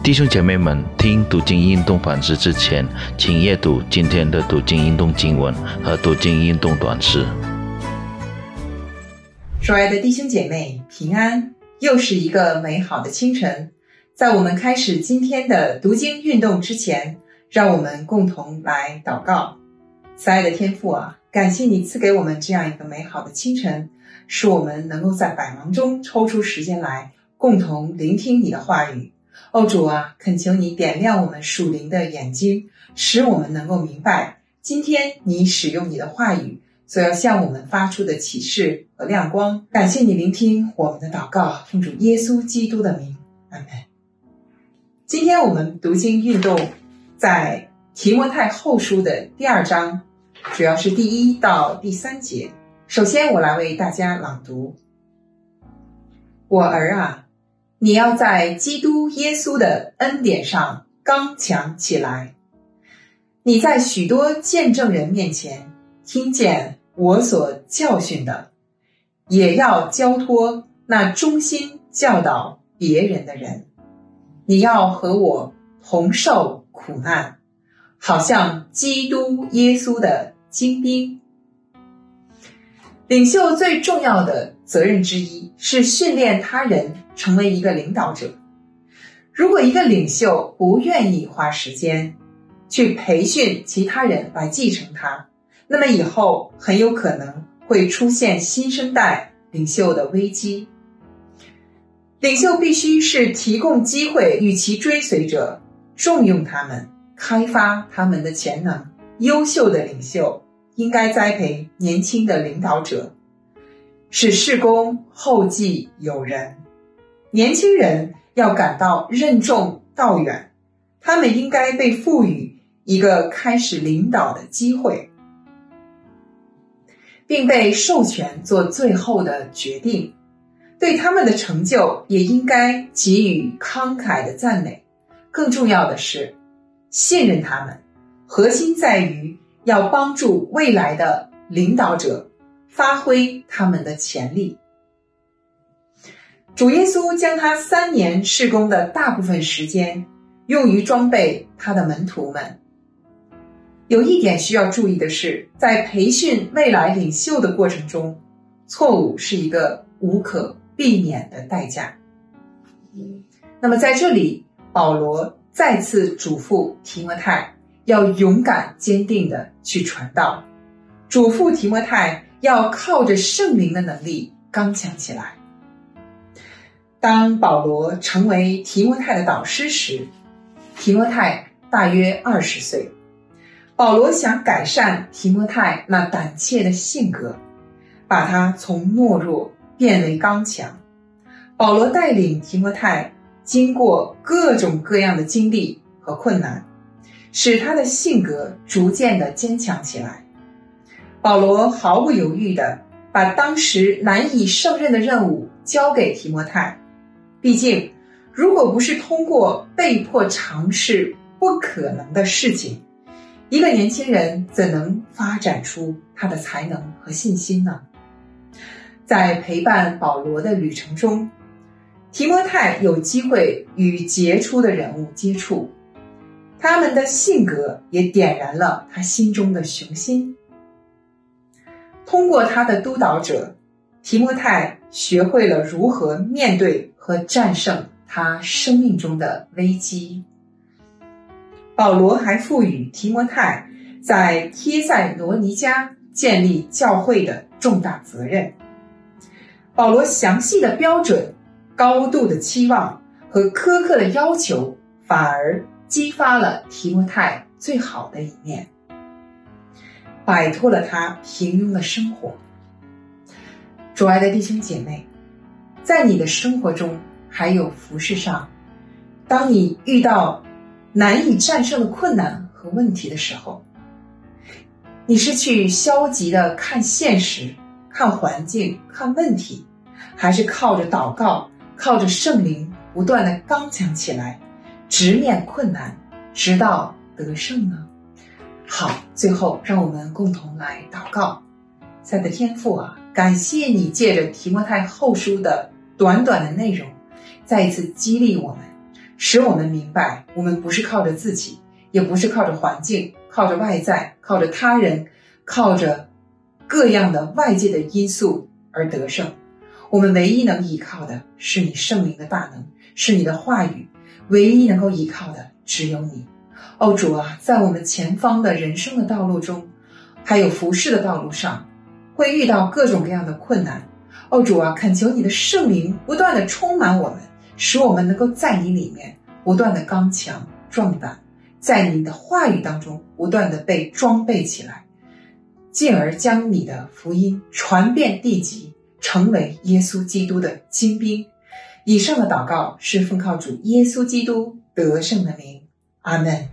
弟兄姐妹们，听读经运动反思之前，请阅读今天的读经运动经文和读经运动短诗。所爱的弟兄姐妹，平安！又是一个美好的清晨。在我们开始今天的读经运动之前，让我们共同来祷告。慈爱的天父啊，感谢你赐给我们这样一个美好的清晨，使我们能够在百忙中抽出时间来共同聆听你的话语。哦，主啊，恳求你点亮我们属灵的眼睛，使我们能够明白今天你使用你的话语所要向我们发出的启示和亮光。感谢你聆听我们的祷告，奉主耶稣基督的名，阿门。今天我们读经运动在提摩太后书的第二章，主要是第一到第三节。首先，我来为大家朗读：我儿啊。你要在基督耶稣的恩典上刚强起来。你在许多见证人面前听见我所教训的，也要交托那忠心教导别人的人。你要和我同受苦难，好像基督耶稣的精兵。领袖最重要的责任之一是训练他人成为一个领导者。如果一个领袖不愿意花时间去培训其他人来继承他，那么以后很有可能会出现新生代领袖的危机。领袖必须是提供机会与其追随者，重用他们，开发他们的潜能。优秀的领袖。应该栽培年轻的领导者，使事工后继有人。年轻人要感到任重道远，他们应该被赋予一个开始领导的机会，并被授权做最后的决定。对他们的成就也应该给予慷慨的赞美。更重要的是，信任他们。核心在于。要帮助未来的领导者发挥他们的潜力。主耶稣将他三年事工的大部分时间用于装备他的门徒们。有一点需要注意的是，在培训未来领袖的过程中，错误是一个无可避免的代价。那么在这里，保罗再次嘱咐提摩太。要勇敢坚定的去传道，嘱咐提摩太要靠着圣灵的能力刚强起来。当保罗成为提摩太的导师时，提摩太大约二十岁。保罗想改善提摩太那胆怯的性格，把他从懦弱变为刚强。保罗带领提摩太经过各种各样的经历和困难。使他的性格逐渐的坚强起来。保罗毫不犹豫的把当时难以胜任的任务交给提摩太。毕竟，如果不是通过被迫尝试不可能的事情，一个年轻人怎能发展出他的才能和信心呢？在陪伴保罗的旅程中，提摩太有机会与杰出的人物接触。他们的性格也点燃了他心中的雄心。通过他的督导者提摩太，学会了如何面对和战胜他生命中的危机。保罗还赋予提摩太在帖塞罗尼迦建立教会的重大责任。保罗详细的标准、高度的期望和苛刻的要求，反而。激发了提摩太最好的一面，摆脱了他平庸的生活。主爱的弟兄姐妹，在你的生活中还有服饰上，当你遇到难以战胜的困难和问题的时候，你是去消极的看现实、看环境、看问题，还是靠着祷告、靠着圣灵不断的刚强起来？直面困难，直到得胜呢？好，最后让我们共同来祷告。在的天父啊，感谢你借着提摩太后书的短短的内容，再一次激励我们，使我们明白，我们不是靠着自己，也不是靠着环境，靠着外在，靠着他人，靠着各样的外界的因素而得胜。我们唯一能依靠的是你圣灵的大能，是你的话语。唯一能够依靠的只有你。哦，主啊，在我们前方的人生的道路中，还有服侍的道路上，会遇到各种各样的困难。哦，主啊，恳求你的圣灵不断的充满我们，使我们能够在你里面不断的刚强壮胆，在你的话语当中不断的被装备起来，进而将你的福音传遍地极。成为耶稣基督的精兵。以上的祷告是奉靠主耶稣基督得胜的名。阿门。